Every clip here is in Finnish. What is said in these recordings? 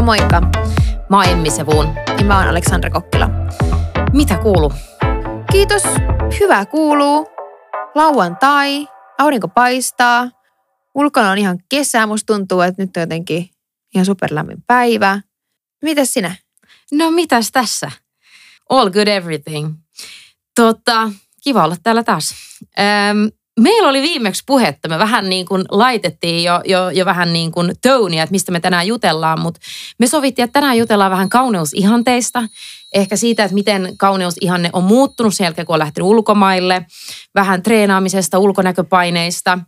No moikka. Mä oon Emmi Sevuun. Ja mä oon Aleksandra Kokkila. Mitä kuuluu? Kiitos. Hyvää kuuluu. Lauantai. Aurinko paistaa. Ulkona on ihan kesä. Musta tuntuu, että nyt on jotenkin ihan superlämmin päivä. Mitäs sinä? No mitäs tässä? All good everything. Tota, kiva olla täällä taas. Öm, meillä oli viimeksi puhetta, me vähän niin kuin laitettiin jo, jo, jo vähän niin kuin tonia, että mistä me tänään jutellaan, mutta me sovittiin, että tänään jutellaan vähän kauneusihanteista, ehkä siitä, että miten kauneusihanne on muuttunut sen jälkeen, kun on lähtenyt ulkomaille, vähän treenaamisesta, ulkonäköpaineista.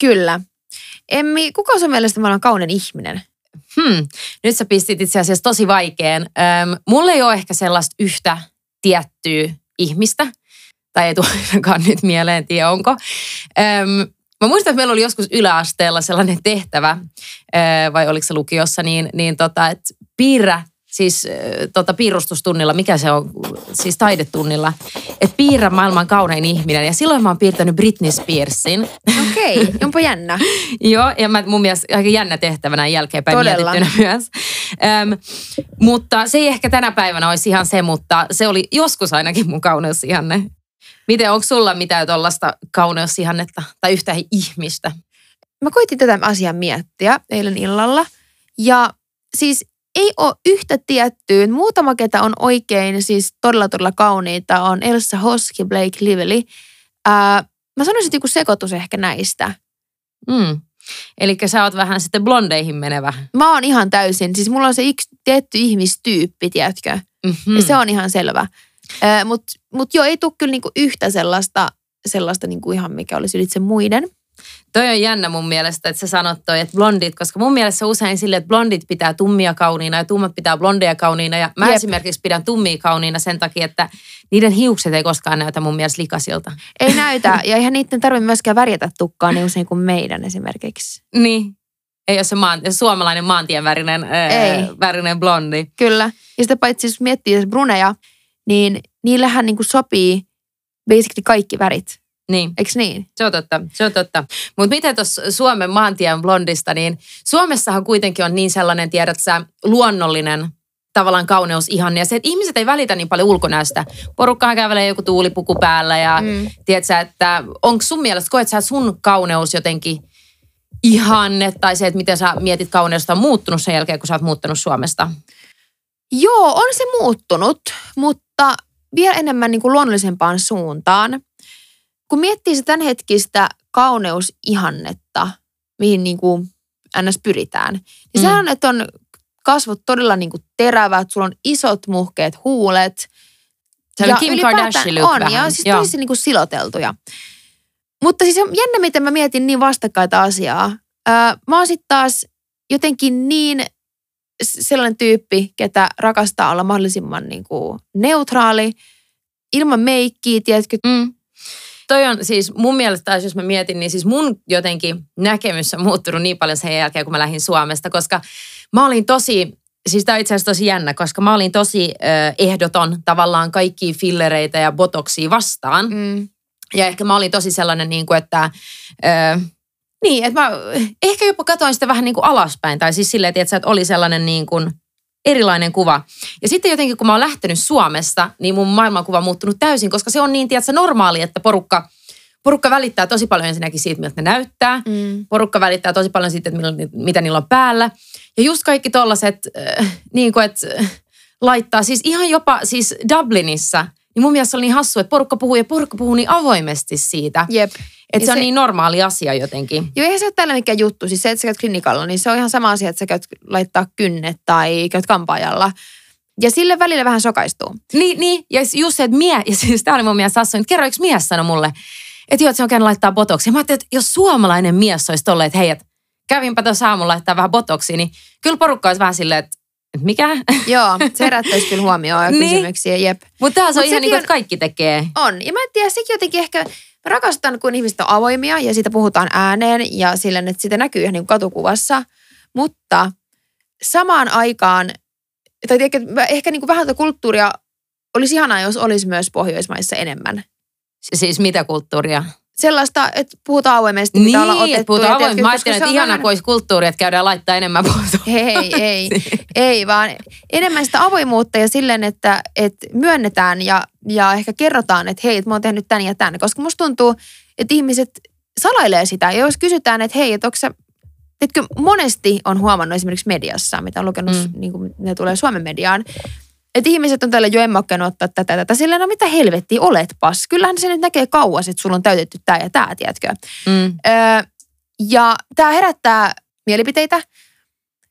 Kyllä. Emmi, kuka on sun mielestä mä olen kaunein ihminen? Hmm, nyt sä pistit itse asiassa tosi vaikean. Öm, mulla ei ole ehkä sellaista yhtä tiettyä ihmistä, tai ei tule ainakaan nyt mieleen, tiedä onko. Öm, mä muistan, että meillä oli joskus yläasteella sellainen tehtävä, vai oliko se lukiossa, niin, niin tota, että piirrä siis tota, piirustustunnilla, mikä se on, siis taidetunnilla, että piirrä maailman kaunein ihminen. Ja silloin mä oon piirtänyt Britney Spearsin. Okei, okay, onpa jännä. Joo, ja mä, mun mielestä aika jännä tehtävänä jälkeenpäin Todella. mietittynä myös. Öm, mutta se ei ehkä tänä päivänä olisi ihan se, mutta se oli joskus ainakin mun kauneusihanne. Miten, onko sulla mitään tuollaista kauneusihannetta tai yhtä ihmistä? Mä koitin tätä asiaa miettiä eilen illalla. Ja siis ei ole yhtä tiettyä. Muutama, ketä on oikein, siis todella todella kauniita, on Elsa Hoski, Blake Lively. Ää, mä sanoisin joku sekoitus ehkä näistä. Mm. Eli sä oot vähän sitten blondeihin menevä. Mä oon ihan täysin. Siis mulla on se yksi tietty ihmistyyppi, tiedätkö? Mm-hmm. Ja se on ihan selvä. Mutta mut joo, ei tule kyllä niinku yhtä sellaista, sellaista niinku ihan mikä olisi ylitse muiden. Toi on jännä mun mielestä, että sä sanot toi, että blondit, koska mun mielestä usein sille, että blondit pitää tummia kauniina ja tummat pitää blondeja kauniina. Ja mä Jep. esimerkiksi pidän tummia kauniina sen takia, että niiden hiukset ei koskaan näytä mun mielestä likasilta. Ei näytä, ja eihän niiden tarvitse myöskään värjätä tukkaa niin usein kuin meidän esimerkiksi. Niin. Ei ole se, maan, suomalainen maantien värinen, ei. värinen blondi. Kyllä. Ja sitä paitsi jos miettii bruneja, niin niillähän niin kuin sopii basically kaikki värit. Niin. Eikö niin? Se on totta, se on totta. Mutta miten tuossa Suomen maantien blondista, niin Suomessahan kuitenkin on niin sellainen, tiedät sä, luonnollinen tavallaan kauneus ihan. Ja se, että ihmiset ei välitä niin paljon ulkonäöstä. Porukkahan kävelee joku tuulipuku päällä ja mm. tiedätkö että onko sun mielestä, koet sä sun kauneus jotenkin ihanne tai se, että miten sä mietit kauneusta on muuttunut sen jälkeen, kun sä oot muuttanut Suomesta? Joo, on se muuttunut, mutta vielä enemmän niin kuin luonnollisempaan suuntaan kun miettii sitä hetkistä kauneusihannetta, mihin niin kuin ns. pyritään, niin mm. sehän on, että on kasvot todella niin kuin terävät, sulla on isot muhkeet huulet. Se oli Kim Kardashian on, vähän. ja siis tosi niin kuin siloteltuja. Mutta siis on jännä, miten mä mietin niin vastakkaita asiaa. Öö, mä oon sitten taas jotenkin niin sellainen tyyppi, ketä rakastaa olla mahdollisimman niin kuin neutraali, ilman meikkiä, tiedätkö, mm toi on siis mun mielestä, jos mä mietin, niin siis mun jotenkin näkemys on muuttunut niin paljon sen jälkeen, kun mä lähdin Suomesta, koska mä olin tosi, siis tämä on itse asiassa tosi jännä, koska mä olin tosi äh, ehdoton tavallaan kaikki fillereitä ja botoksia vastaan. Mm. Ja ehkä mä olin tosi sellainen, niin kuin, että... Äh, niin, että mä ehkä jopa katoin sitä vähän niin kuin alaspäin. Tai siis silleen, että, oli sellainen niin kuin erilainen kuva. Ja sitten jotenkin, kun mä oon lähtenyt Suomesta, niin mun maailmankuva on muuttunut täysin, koska se on niin, tiedätkö, normaali, että porukka, porukka välittää tosi paljon ensinnäkin siitä, miltä ne näyttää. Mm. Porukka välittää tosi paljon siitä, että mitä niillä on päällä. Ja just kaikki tollaset, äh, niin kuin, että äh, laittaa, siis ihan jopa siis Dublinissa, niin mun mielestä se oli niin hassu, että porukka puhuu ja porukka puhuu niin avoimesti siitä. Jep. Että se, se on niin normaali asia jotenkin. Joo, eihän se ole tällä mikään juttu. Siis se, että sä käyt klinikalla, niin se on ihan sama asia, että sä käyt laittaa kynnet tai käyt kampaajalla. Ja sille välillä vähän sokaistuu. Niin, niin. ja just se, että mie, ja siis tämä oli mun mielestä Sassu, että kerro yksi mies sanoi mulle, että joo, että se on käynyt laittaa botoksia. Mä ajattelin, että jos suomalainen mies olisi tolleen, että hei, että kävinpä tuossa aamulla laittaa vähän botoksia, niin kyllä porukka olisi vähän silleen, että mikä? Joo, se herättäisi kyllä huomioon ja niin. kysymyksiä, jep. Mutta tämä on Mut ihan niin kuin, että kaikki tekee. On, ja mä en tiedä, sekin jotenkin ehkä, Mä rakastan, kun ihmiset on avoimia ja siitä puhutaan ääneen ja sillä, että sitä näkyy ihan niin katukuvassa. Mutta samaan aikaan, tai tiedätkö, ehkä niin kuin vähän tätä kulttuuria olisi ihanaa, jos olisi myös Pohjoismaissa enemmän. Siis mitä kulttuuria? Sellaista, että puhutaan avoimesti, mitä ollaan Niin, otettu. että puhutaan avoimesti. Mä se että ihana, kun olisi kulttuuri, että käydään laittaa enemmän puhutaan. Ei, ei, ei, vaan enemmän sitä avoimuutta ja silleen, että, että myönnetään ja, ja ehkä kerrotaan, että hei, että mä oon tehnyt tän ja tän. Koska musta tuntuu, että ihmiset salailee sitä. Ja jos kysytään, että hei, että onko sä, etkö monesti on huomannut esimerkiksi mediassa, mitä on lukenut, mm. niin kuin ne tulee Suomen mediaan, että ihmiset on tällä jo en mä ottaa tätä, tätä. Silleen, no mitä helvettiä, oletpas. Kyllähän se nyt näkee kauas, että sulla on täytetty tämä ja tämä, tiedätkö. Mm. Öö, ja tämä herättää mielipiteitä,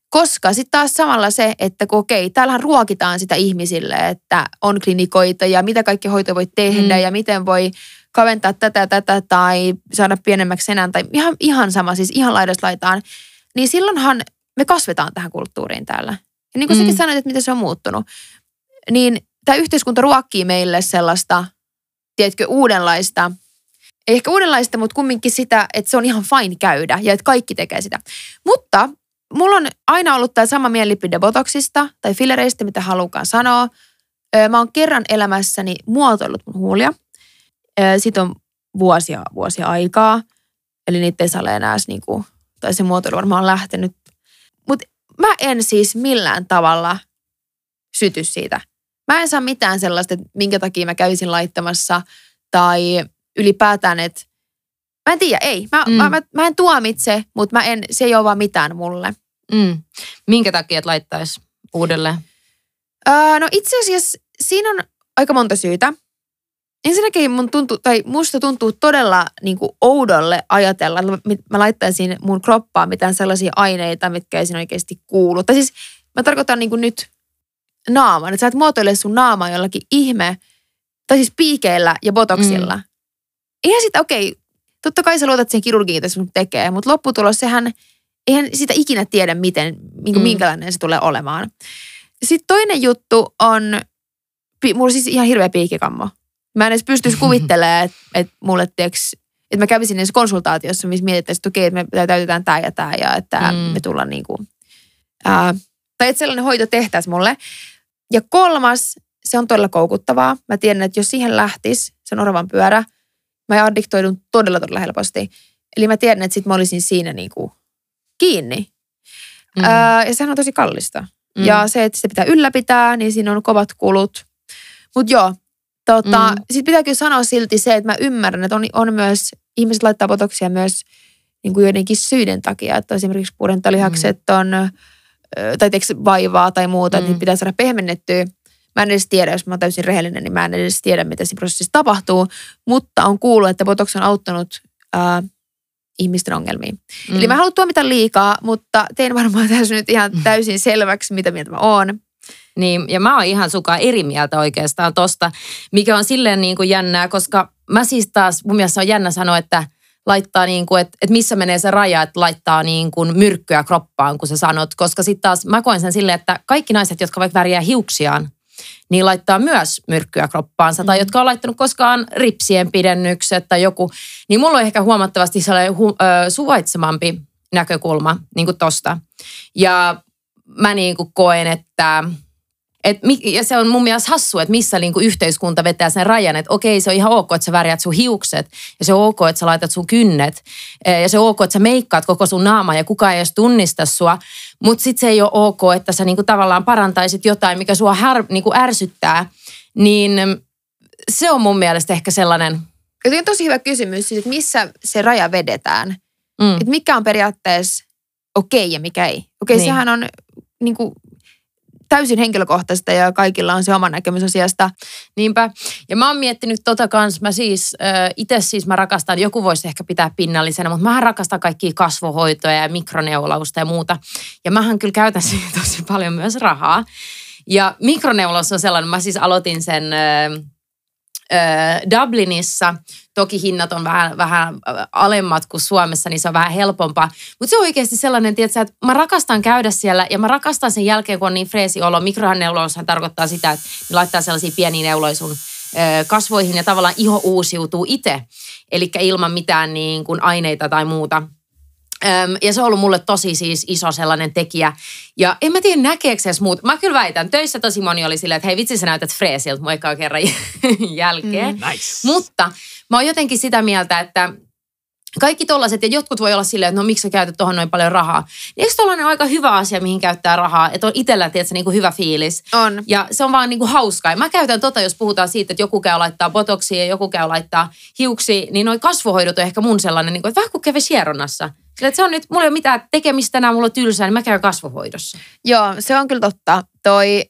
koska sitten taas samalla se, että kun okei, täällähän ruokitaan sitä ihmisille, että on klinikoita ja mitä kaikki hoito voi tehdä Mm. ja miten voi kaventaa tätä ja tätä tai saada pienemmäksi senän tai ihan, ihan sama, siis ihan laidasta laitaan. Niin silloinhan me kasvetaan tähän kulttuuriin täällä. Ja niin kuin mm. säkin sanoit, että miten se on muuttunut, niin tämä yhteiskunta ruokkii meille sellaista, tiedätkö, uudenlaista ei ehkä uudenlaista, mutta kumminkin sitä, että se on ihan fine käydä ja että kaikki tekee sitä. Mutta mulla on aina ollut tämä sama mielipide botoksista tai fillereistä, mitä halukaan sanoa. Mä oon kerran elämässäni muotoillut mun huulia. Siitä on vuosia, vuosia aikaa. Eli niitä ei saa olla enää niinku, tai se muotoilu varmaan lähtenyt. Mutta mä en siis millään tavalla syty siitä. Mä en saa mitään sellaista, että minkä takia mä kävisin laittamassa tai ylipäätään, että mä en tiedä, ei. Mä, Mm. mä, mä, mä en tuomitse, mutta mä en, se ei ole vaan mitään mulle. Mm. Minkä takia et laittaisi uudelleen? Öö, no itse asiassa siinä on aika monta syytä. Ensinnäkin mun tuntuu, tai musta tuntuu todella niin kuin oudolle ajatella, että mä- mä laittaisin mun kroppaan mitään sellaisia aineita, mitkä ei siinä oikeasti kuulu. Tai siis mä tarkoitan niin kuin nyt naaman, että sä et muotoile sun naamaa jollakin ihme, tai siis piikeillä ja botoksilla. Mm. Eihän sitä, okei, totta kai sä luotat siihen kirurgiin, mitä sun tekee, mutta lopputulos sehän, eihän sitä ikinä tiedä, miten, niin Mm. minkälainen se tulee olemaan. Sitten toinen juttu on, pi- mulla on siis ihan hirveä piikikammo. Mä en edes pystyisi kuvittelemaan, että, että mulle tiiäks, että mä kävisin edes konsultaatiossa, missä mietittäisiin, että okei, että me täytetään tämä ja tämä ja että mm. me tullaan niin kuin, ää, tai että sellainen hoito tehtäisiin mulle. Ja kolmas, se on todella koukuttavaa. Mä tiedän, että jos siihen lähtisi, se on oravan pyörä, mä addiktoidun todella, todella helposti. Eli mä tiedän, että sit mä olisin siinä niin kuin kiinni. Mm. Mm. Ää, ja sehän on tosi kallista. Mm. Mm. Ja se, että sitä pitää ylläpitää, niin siinä on kovat kulut. Mutta joo, tota, Mm. mm. sitten pitää kyllä sanoa silti se, että mä ymmärrän, että on, on myös, ihmiset laittaa botoksia myös niin kuin joidenkin syiden takia, että esimerkiksi pudentalihakset on, ö, tai teekö vaivaa tai muuta, mm. että Mm. niitä pitää saada pehmennettyä. Mä en edes tiedä, jos mä oon täysin rehellinen, niin mä en edes tiedä, mitä siinä prosessissa tapahtuu, mutta on kuullut, että botox on auttanut ää, ihmisten ongelmiin. Mm. Eli mä en halua tuomita liikaa, mutta tein varmaan tässä nyt ihan täysin selväksi, mitä mieltä mä oon. Niin, ja mä oon ihan sukaan eri mieltä oikeastaan tosta, mikä on silleen niin kuin jännää, koska mä siis taas, mun mielestä on jännä sanoa, että laittaa niin kuin, että, että missä menee se raja, että laittaa niin kuin myrkkyä kroppaan, kun sä sanot. Koska sitten taas mä koen sen silleen, että kaikki naiset, jotka vaikka värjää hiuksiaan, niin laittaa myös myrkkyä kroppaansa. Mm. Tai jotka on laittanut koskaan ripsien pidennykset tai joku. Niin mulla on ehkä huomattavasti sellainen hu, ö, suvaitsemampi näkökulma niin kuin tosta. Ja mä niin kuin koen, että et, ja se on mun mielestä hassu, että missä niinku yhteiskunta vetää sen rajan, että okei, se on ihan ok, että sä värjät sun hiukset, ja se on ok, että sä laitat sun kynnet, eh, ja se on ok, että sä meikkaat koko sun naama, ja kukaan ei edes tunnista sua, mutta sitten se ei ole ok, että sä niinku tavallaan parantaisit jotain, mikä sua här, niinku ärsyttää, niin se on mun mielestä ehkä sellainen, toi on tosi hyvä kysymys, siis, että missä se raja vedetään. mm, Että mikä on periaatteessa okei ja mikä ei. Okei, Niin. niin. sehän on niin kuin, täysin henkilökohtaista ja kaikilla on se oma näkemys asiasta. Niinpä. Ja mä oon miettinyt tota kans, mä siis, äh, itse siis mä rakastan, joku voisi ehkä pitää pinnallisena, mutta mä rakastan kaikkia kasvohoitoja ja mikroneulausta ja muuta. Ja mähän kyllä käytän siihen tosi paljon myös rahaa. Ja mikroneulaus on sellainen, mä siis aloitin sen äh, Dublinissa. Toki hinnat on vähän, vähän äh, alemmat kuin Suomessa, niin se on vähän helpompaa. Mutta se on oikeasti sellainen, tietsä, että mä rakastan käydä siellä ja mä rakastan sen jälkeen, kun on niin freesi olo. Mikroneulaushan tarkoittaa sitä, että ne laittaa sellaisia pieniä neuloja sun kasvoihin ja tavallaan iho uusiutuu itse. Eli ilman mitään niin kuin aineita tai muuta. Öm, ja se on ollut mulle tosi siis iso sellainen tekijä. Ja en mä tiedä näkeekö se edes muut. Mä kyllä väitän, töissä tosi moni oli silleen, että hei vitsi sä näytät freesiltä mun ekaa kerran jälkeen. Mm. Nice. Mutta mä oon jotenkin sitä mieltä, että kaikki tollaset, ja jotkut voi olla silleen, että no miksi sä käytät tuohon noin paljon rahaa. Niin eikö tollainen aika hyvä asia, mihin käyttää rahaa, että on itsellä, tiedätkö, niin kuin hyvä fiilis. On. Ja se on vaan niin kuin hauskaa. Ja mä käytän tota, jos puhutaan siitä, että joku käy laittaa botoksia ja joku käy laittaa hiuksi, niin noi kasvohoidot on ehkä mun sellainen, niin kuin, että vähän kuin kävisi hieronnassa. Sillä, että se on nyt, mulla ei ole mitään tekemistä tänään, mulla on tylsää, niin mä käyn kasvohoidossa. Joo, se on kyllä totta. Toi,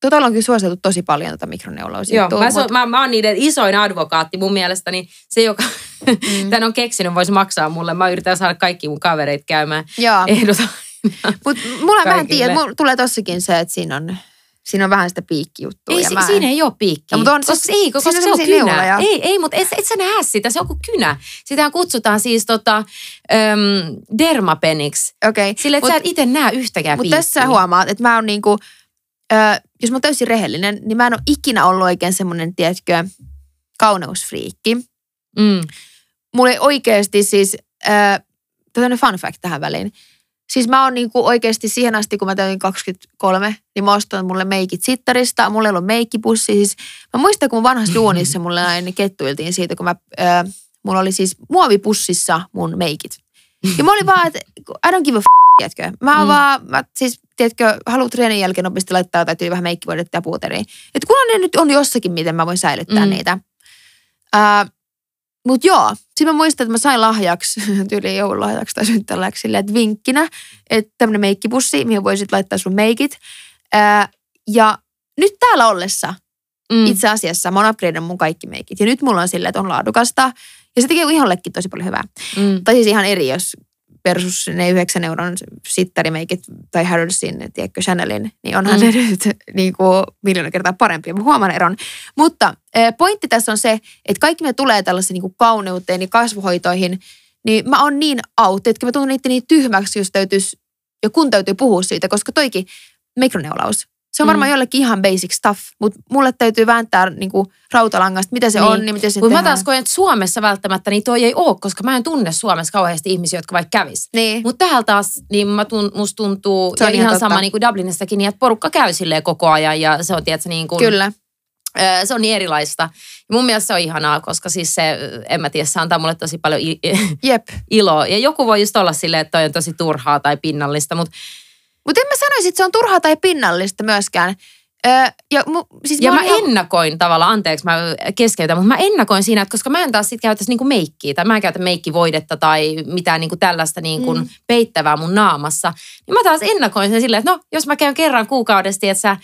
tota on kyllä suositeltu tosi paljon tota mikroneulaus. Joo, mä, so, mä, mä oon niiden isoin advokaatti mun mielestä, niin se, joka mm. tämän on keksinyt, voisi maksaa mulle. Mä yritän saada kaikki mun kavereita käymään. Joo, Ehdotan. mutta mulla vähän Kaikille. tiedä, mulla tulee tossakin se, että siinä on, siinä on vähän sitä piikkijuttua. Ei, ja si- mä- siinä ei ole piikkiä. No, mutta on koska, ei, koska se on kynä. neuloja. Ei, ei, mutta et, et sä näe sitä, se on kuin kynä. Sitähän kutsutaan siis tota, äm, dermapeniksi. Okei. Sille, että Mut- sä et itse näe yhtäkään Mutta tässä sä huomaat, että mä oon niinku, ö, jos mä oon täysin rehellinen, niin mä en ole ikinä ollut oikein semmoinen, tiedätkö, kauneusfriikki. Mm. Mulla ei oikeasti siis, ö, tämmöinen fun fact tähän väliin. Siis mä oon niinku oikeasti siihen asti, kun mä täytin 23, niin mä ostan mulle meikit sittarista. Mulla ei ollut meikkipussi. Siis mä muistan, kun mun vanhassa duunissa mulle aina kettuiltiin siitä, kun mä, ö, mulla oli siis muovipussissa mun meikit. Ja mä olin vaan, että I don't give a f***, tiedätkö. Mä Mm. vaan, mä, siis, tiedätkö, haluan treenin jälkeen nopeasti laittaa jotain tyyli vähän meikkivoidetta ja puuteriin. Että kunhan ne nyt on jossakin, miten mä voin säilyttää Mm. niitä. Uh, Mutta joo, sitten mä muistan, että mä sain lahjaksi, tyyliin joululahjaksi tai synttäläksi, silleen, että vinkkinä, että tämmöinen meikkipussi, mihin voisit laittaa sun meikit. Ää, ja nyt täällä ollessa, Mm. mm. itse asiassa, mä oon upgradeannut mun kaikki meikit. Ja nyt mulla on silleen, että on laadukasta. Ja se tekee ihollekin tosi paljon hyvää. Mm. Tai siis ihan eri, jos versus ne 9 euron sittarimeikit tai Harrodsin, tiedätkö, Chanelin, niin onhan Mm. ne nyt niin kuin miljoona kertaa parempia. Mä huomaan eron. Mutta eh, pointti tässä on se, että kaikki me tulee tällaisiin niin kuin kauneuteen ja kasvohoitoihin, niin mä oon niin out, että mä tunnen itse niin tyhmäksi, jos täytyisi, ja kun täytyy puhua siitä, koska toikin mikroneulaus, se on Mm. varmaan jollekin ihan basic stuff, mutta mulle täytyy vääntää niin kuin rautalangasta, mitä se Niin. on, niin miten se Mutta mä taas koen, että Suomessa välttämättä niin toi ei ole, koska mä en tunne Suomessa kauheasti ihmisiä, jotka vaikka kävis. Niin. Mutta täällä taas, niin mä tun, musta tuntuu, Se ja on ihan, sama niin kuin Dublinissakin, niin että porukka käy silleen koko ajan ja se on, tiedätkö, niin kuin, Kyllä. Se on niin erilaista. Mun mielestä se on ihanaa, koska siis se, en mä tiedä, se antaa mulle tosi paljon i- Jep. iloa. Ja joku voi just olla silleen, että toi on tosi turhaa tai pinnallista, mutta Mutta en mä sanoisi, että se on turhaa tai pinnallista myöskään. Öö, ja mu, siis ja mä mä ihan- ennakoin tavallaan, anteeksi mä keskeytän, mutta mä ennakoin siinä, että koska mä en taas sit käytäisi niinku meikkiä tai mä en käytä meikkivoidetta tai mitään niinku tällaista niinku Mm. peittävää mun naamassa, niin mä taas ennakoin sen silleen, että no jos mä käyn kerran kuukaudessa, että sä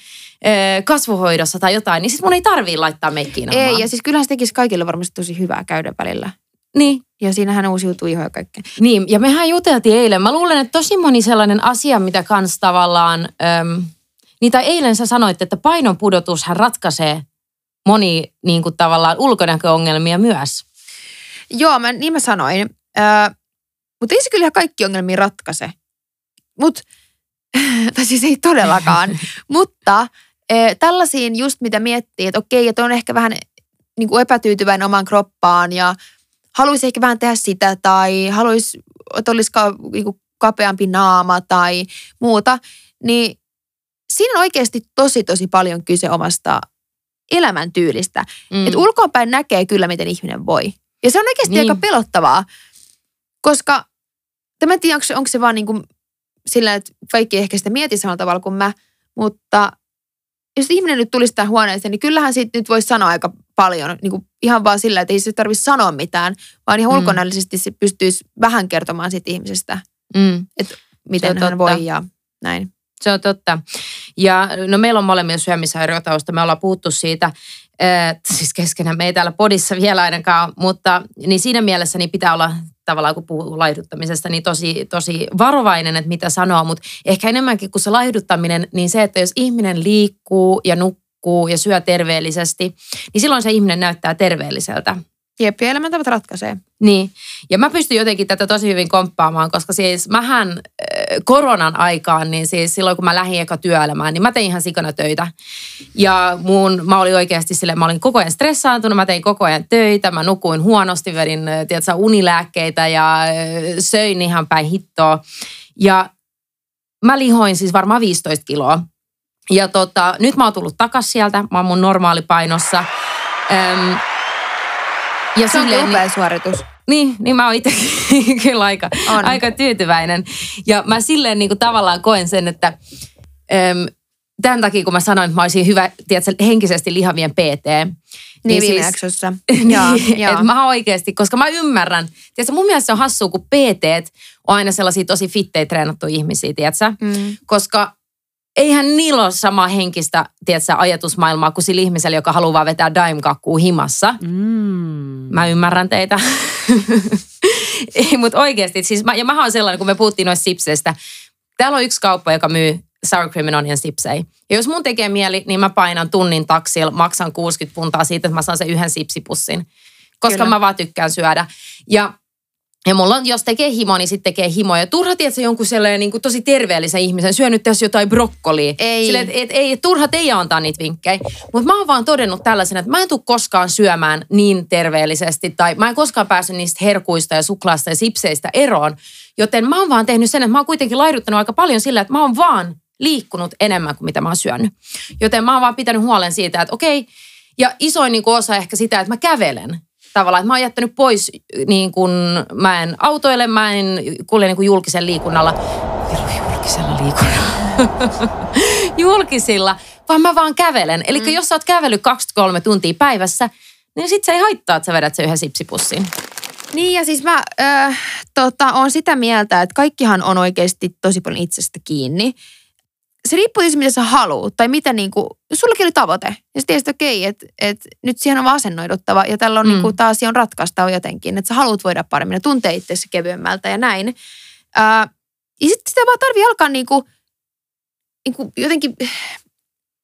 kasvohoidossa tai jotain, niin sit mun ei tarvii laittaa meikkiä naamaan. Ei, ja siis kyllähän se tekisi kaikille varmasti tosi hyvää käydä välillä. Niin, Ja siinähän uusiutuu ja kaikkea. Niin, ja mehän juteltiin eilen. Mä luulen, että tosi moni sellainen asia, mitä kans tavallaan, äm, niin tai eilen sä sanoit, että painon pudotushan ratkaisee moni niin kuin tavallaan ulkonäköongelmia myös. Joo, mä, niin mä sanoin. Öö, mutta ei se kyllä ihan kaikki ongelmia ratkaise. Mut, tai siis ei todellakaan. mutta e, tällaisiin just mitä miettii, että okei, että on ehkä vähän niin kuin epätyytyväinen omaan kroppaan ja haluaisi ehkä vähän tehdä sitä tai haluaisi, että olisi ka, niin kuin kapeampi naama tai muuta, niin siinä on oikeasti tosi tosi paljon kyse omasta elämäntyylistä. Mm. Että ulkoapäin näkee kyllä, miten ihminen voi. Ja se on oikeasti Niin. aika pelottavaa, koska tämä en tiedä, onko se, onko se vaan niin kuin sillä, että kaikki ehkä sitä mieti samalla tavalla kuin mä, mutta jos ihminen nyt tulisi tähän huoneeseen, niin kyllähän siitä nyt voisi sanoa aika paljon, niin kuin ihan vaan sillä, että ei se tarvitse sanoa mitään, vaan ihan Mm. ulkonäöllisesti se pystyisi vähän kertomaan siitä ihmisestä, Mm. miten on hän totta. voi ja näin. Se on totta. Ja no meillä on molemmilla syömishäiriötausta. Me ollaan puhuttu siitä, että siis keskenään me ei täällä podissa vielä ainakaan, mutta niin siinä mielessä niin pitää olla tavallaan, kun puhuu laihduttamisesta, niin tosi, tosi varovainen, että mitä sanoo, mutta ehkä enemmänkin kuin se laihduttaminen, niin se, että jos ihminen liikkuu ja nukkuu ja syö terveellisesti, niin silloin se ihminen näyttää terveelliseltä. Jep, ja elämäntavat ratkaisee. Niin, ja mä pystyn jotenkin tätä tosi hyvin komppaamaan, koska siis mähän koronan aikaan, niin siis silloin kun mä lähdin eka työelämään, niin mä tein ihan sikana töitä. Ja mun, mä olin oikeasti sille, mä olin koko ajan stressaantunut, mä tein koko ajan töitä, mä nukuin huonosti, vedin tiedätkö, unilääkkeitä ja söin ihan päin hittoa. Ja mä lihoin siis varmaan 15 kiloa. Ja tota, nyt mä oon tullut takas sieltä, mä oon mun normaalipainossa. Öm, ja se on silleen, upea niin, suoritus. Niin, niin mä oon itse kyllä aika, aika tyytyväinen. Ja mä silleen niin kuin tavallaan koen sen, että äm, tämän takia kun mä sanoin, että mä olisin hyvä tiedätkö, henkisesti lihavien PT. Niin, niin viime siis, jaksossa. niin, joo. mä oikeasti, koska mä ymmärrän. Tiedätkö, mun mielestä se on hassua, kun PT on aina sellaisia tosi fittejä treenattuja ihmisiä, tiedätkö? Mm. Koska eihän niillä ole samaa henkistä tiedätkö, ajatusmaailmaa kuin sillä ihmisellä, joka haluaa vetää daimkakkuu himassa. Mm. Mä ymmärrän teitä. Ei, mutta oikeasti. Siis mä, ja mä oon sellainen, kun me puhuttiin noista sipseistä. Täällä on yksi kauppa, joka myy sour cream and onion sipsei. Ja jos mun tekee mieli, niin mä painan tunnin taksilla, maksan 60 puntaa siitä, että mä saan sen yhden sipsipussin. Koska Kyllä. mä vaan tykkään syödä. Ja ja mulla on, jos tekee himo, niin sitten tekee himo. Ja turha tiedätkö jonkun sellainen niin kuin tosi terveellisen ihmisen, syönyt tässä jotain brokkolia. Ei. Sille, et, et, ei, turha teidän antaa niitä vinkkejä. Mutta mä oon vaan todennut tällaisen, että mä en tule koskaan syömään niin terveellisesti. Tai mä en koskaan pääse niistä herkuista ja suklaasta ja sipseistä eroon. Joten mä oon vaan tehnyt sen, että mä oon kuitenkin laiduttanut aika paljon sillä, että mä oon vaan liikkunut enemmän kuin mitä mä oon syönyt. Joten mä oon vaan pitänyt huolen siitä, että okei, ja isoin niin osa ehkä sitä, että mä kävelen tavallaan, että mä oon jättänyt pois, niin kun mä en autoile, mä en kulje niin julkisen liikunnalla. Julkisella liikunnalla. Julkisilla, vaan mä vaan kävelen. Eli mm. jos sä oot kävellyt 23 tuntia päivässä, niin sit se ei haittaa, että sä vedät sen yhden sipsipussin. Niin ja siis mä äh, tota, on sitä mieltä, että kaikkihan on oikeasti tosi paljon itsestä kiinni se riippuu siis mitä sä haluat tai mitä niinku, sullakin oli tavoite. Ja sä tiesit, okei, okay, että et, nyt siihen on asennoiduttava ja tällä on mm. niinku, tämä asia on ratkaistava jotenkin, että sä haluat voida paremmin ja tuntee itsesi kevyemmältä ja näin. Ää, ja sitten sitä vaan tarvii alkaa niinku, niinku jotenkin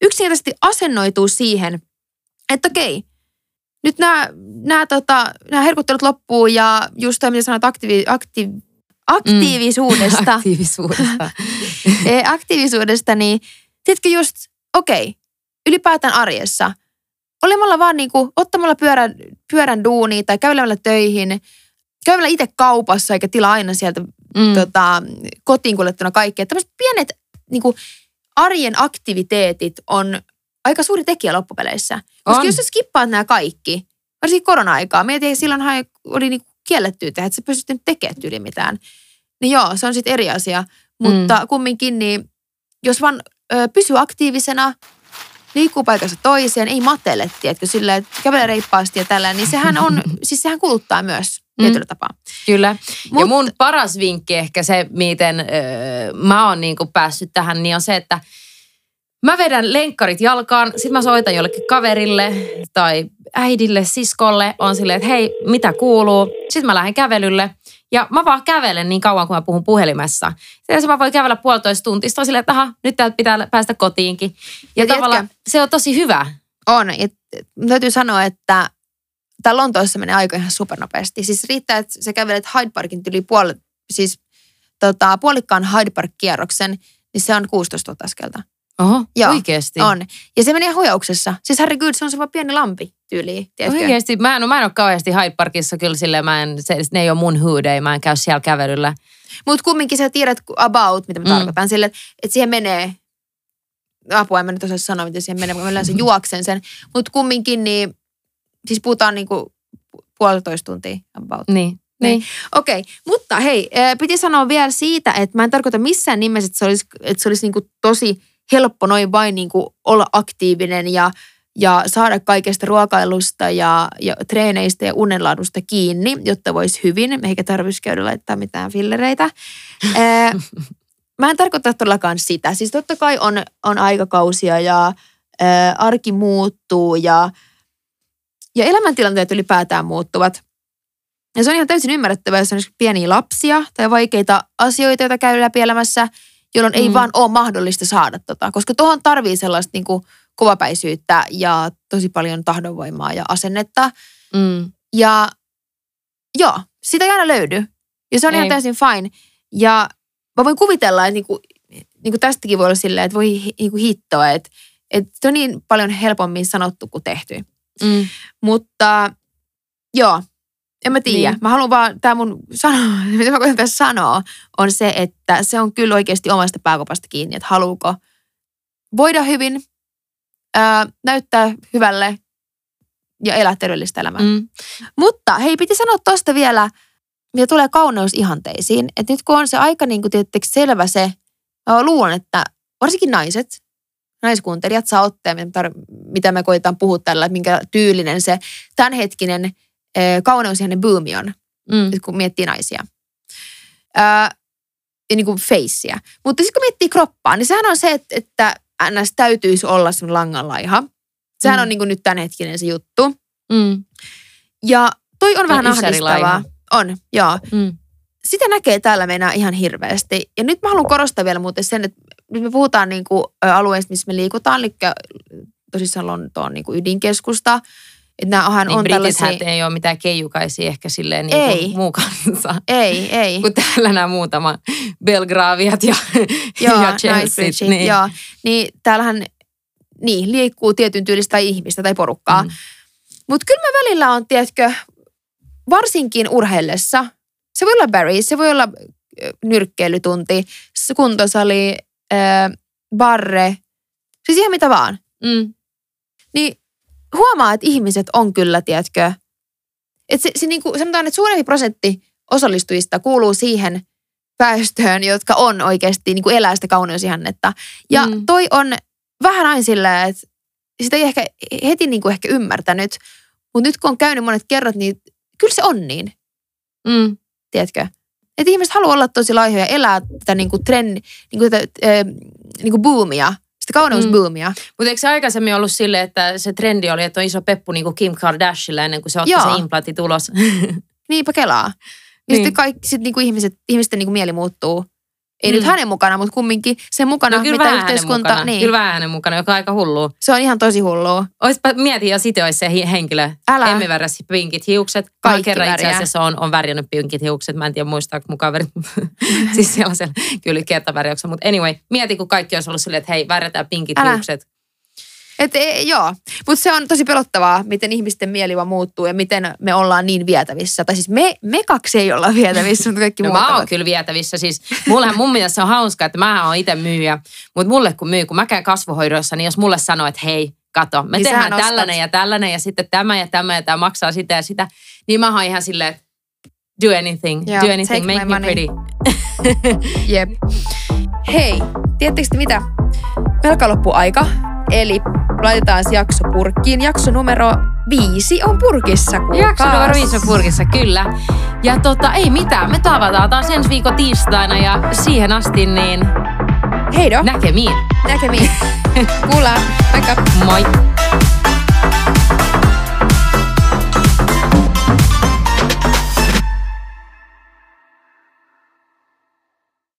yksinkertaisesti asennoituu siihen, että okei, okay, nyt nämä, nämä, tota, nämä herkuttelut loppuu ja just toi, mitä sanoit, aktiivi, aktiivi, aktiivisuudesta. Mm. aktiivisuudesta. Aktiivisuudesta, niin tiedätkö just, okei, okay, ylipäätään arjessa, olemalla vaan niin kuin, ottamalla pyörän, pyörän duuniin tai käymällä töihin, käymällä itse kaupassa eikä tilaa aina sieltä mm. tota, kotiin kuljettuna kaikkea. Tämmöiset pienet niin kuin, arjen aktiviteetit on aika suuri tekijä loppupeleissä. Koska on. jos sä skippaat nämä kaikki, varsinkin korona-aikaa, mietin, silloinhan oli niin kiellettyä tehdä, että sä pystyt tekemään yli mitään. Niin joo, se on sitten eri asia. Mutta mm. kumminkin, niin jos vaan ö, pysyy aktiivisena, liikkuu paikassa toiseen, ei matele, tiedätkö, sillä että kävelee reippaasti ja tällä, niin sehän on, siis sehän kuluttaa myös mm. tietyllä tapaa. Kyllä. Mut, ja mun paras vinkki ehkä se, miten öö, mä oon niinku päässyt tähän, niin on se, että mä vedän lenkkarit jalkaan, sit mä soitan jollekin kaverille tai äidille, siskolle, on silleen, että hei, mitä kuuluu? Sitten mä lähden kävelylle ja mä vaan kävelen niin kauan, kun mä puhun puhelimessa. Sitten mä voin kävellä puolitoista on silleen, että aha, nyt täältä pitää päästä kotiinkin. Ja, ja tavallaan se on tosi hyvä. On. Ja täytyy sanoa, että tämä Lontoossa menee aika ihan supernopeasti. Siis riittää, että sä kävelet Hyde Parkin yli puol, siis, tota, puolikkaan Hyde Park-kierroksen, niin se on 16 000 askelta. Oho, Joo, oikeasti? On. Ja se menee huijauksessa. Siis herregud, se on se vaan pieni lampi tyyli. Oikeasti? Mä en, mä en ole kauheasti Hyde Parkissa kyllä silleen, mä en, se, ne ei ole mun huudei, mä en käy siellä kävelyllä. Mutta kumminkin sä tiedät about, mitä mä mm. tarkoitan. Sille, että, että siihen menee, apua en mä nyt osaa sanoa, miten siihen menee, kun mä yleensä juoksen sen. Mutta kumminkin, niin siis puhutaan niinku puolitoista tuntia about. Niin. Niin. niin. Okei, okay. mutta hei, piti sanoa vielä siitä, että mä en tarkoita missään nimessä, että se olisi, että se olisi niinku tosi helppo noin vain niin kuin olla aktiivinen ja, ja saada kaikesta ruokailusta ja, ja treeneistä ja unenlaadusta kiinni, jotta voisi hyvin, eikä tarvitsisi käydä laittaa mitään fillereitä. Mä en tarkoita todellakaan sitä. Siis totta kai on, on aikakausia ja ää, arki muuttuu ja, ja elämäntilanteet ylipäätään muuttuvat. Ja se on ihan täysin ymmärrettävää, jos on pieniä lapsia tai vaikeita asioita, joita käy läpi elämässä – jolloin mm. ei vaan ole mahdollista saada tota. Koska tuohon tarvii sellaista niin kuin kovapäisyyttä ja tosi paljon tahdonvoimaa ja asennetta. Mm. Ja joo, sitä ei aina löydy. Ja se on ei. ihan täysin fine. Ja mä voin kuvitella, että niinku, niinku tästäkin voi olla silleen, että voi niinku hittoa, että, että se on niin paljon helpommin sanottu kuin tehty. Mm. Mutta joo, en mä tiedä. Niin. Niin. Mä haluan vaan, tämä mun sano, mitä mä koitan tässä sanoa, on se, että se on kyllä oikeasti omasta pääkopasta kiinni, että haluuko voida hyvin, ää, näyttää hyvälle ja elää terveellistä elämää. Mm. Mutta hei, piti sanoa tuosta vielä, mitä tulee kauneusihanteisiin, että nyt kun on se aika niin kuin selvä se, mä luulen, että varsinkin naiset, naiskuuntelijat saa ottaa, mitä me koitetaan puhua tällä, että minkä tyylinen se tämänhetkinen kauneusihanne boomi on, Mm. nyt kun miettii naisia. Ää, ja niin kuin feissiä. Mutta sitten kun miettii kroppaa, niin sehän on se, että, että ns. täytyisi olla semmoinen langanlaiha. Sehän Mm. on niin kuin nyt tämänhetkinen se juttu. Mm. Ja toi on vähän ysärilaiha. ahdistavaa. On, joo. Mm. Sitä näkee täällä meinaa ihan hirveästi. Ja nyt mä haluan korostaa vielä muuten sen, että nyt me puhutaan niin kuin alueista, missä me liikutaan, eli tosissaan Lontoon niin kuin ydinkeskusta. Että näähän Niin on tällaisia... ei ole mitään keijukaisia ehkä silleen niin Ei. kuin muu kansa. Ei, ei. Kun täällä nämä muutama Belgraviat ja, joo, ja Nice Chelsea. Bridge, niin. joo. Niin täällähän niin, liikkuu tietyn tyylistä ihmistä tai porukkaa. Mm. Mutta kyllä mä välillä on, tiedätkö, varsinkin urheillessa, se voi olla Barry, se voi olla nyrkkeilytunti, kuntosali, ö, barre, siis ihan mitä vaan. Mm. Niin huomaa, että ihmiset on kyllä, tiedätkö, että se, se niinku, sanotaan, että suurempi prosentti osallistujista kuuluu siihen väestöön, jotka on oikeasti niin kuin elää sitä kauneusihannetta. Ja Mm. toi on vähän aina silleen, että sitä ei ehkä heti niin kuin ehkä ymmärtänyt, mutta nyt kun on käynyt monet kerrat, niin kyllä se on niin, Mm. tiedätkö? Että ihmiset haluaa olla tosi laihoja, elää tätä niin kuin trend, niin kuin tätä, äh, niin kuin boomia, sitä kauneusboomia. Mm. Mutta eikö se aikaisemmin ollut silleen, että se trendi oli, että on iso peppu niin kuin Kim Kardashianilla ennen kuin se otti Joo. se implantti tulos? Niinpä kelaa. Ja Niin. sitten kaikki sit niinku ihmiset, ihmisten niinku mieli muuttuu. Ei Mm. nyt hänen mukana, mutta kumminkin sen mukana, No kyllä mitä yhteiskunta... mukana. Niin, Kyllä vähän hänen mukana, joka on aika hullu. se on ihan tosi hullua. Oispa, mieti, jos itse olisi se henkilö. Älä. Emmi värjäsi pinkit hiukset. Kaikki kerran itse värjää. asiassa on, on värjännyt pinkit hiukset. Mä en tiedä muistaako mun kaverit. siis sellaisen kyllä kertavärjäyksen. Mutta anyway, mieti kun kaikki olisi ollut silleen, että hei, värjätään pinkit Älä. hiukset. Et, e, joo, mutta se on tosi pelottavaa, miten ihmisten mieli vaan muuttuu ja miten me ollaan niin vietävissä. Tai siis me, me kaksi ei olla vietävissä, mutta kaikki No muut mä oon kyllä vietävissä. Siis mullehan mun mielestä on hauskaa, että mä oon itse myyjä. Mutta mulle kun myy, kun mä käyn kasvohoidossa, niin jos mulle sanoo, että hei, kato, me Niin tehdään tällainen ja tällainen ja sitten tämä ja tämä ja tämä maksaa sitä ja sitä, niin mä oon ihan silleen, että do anything, Joo, do anything, make me money. pretty. Jep. Hei, tiedättekö te mitä? Melka loppu aika, eli laitetaan se jakso purkkiin. Jakso numero viisi on purkissa, kuulkaas. Jakso numero viisi on purkissa, kyllä. Ja tota, ei mitään, me tavataan taas ensi viikon tiistaina ja siihen asti niin Heido, näkemiin. näkemiin. Kuullaan. Moikka. Moi!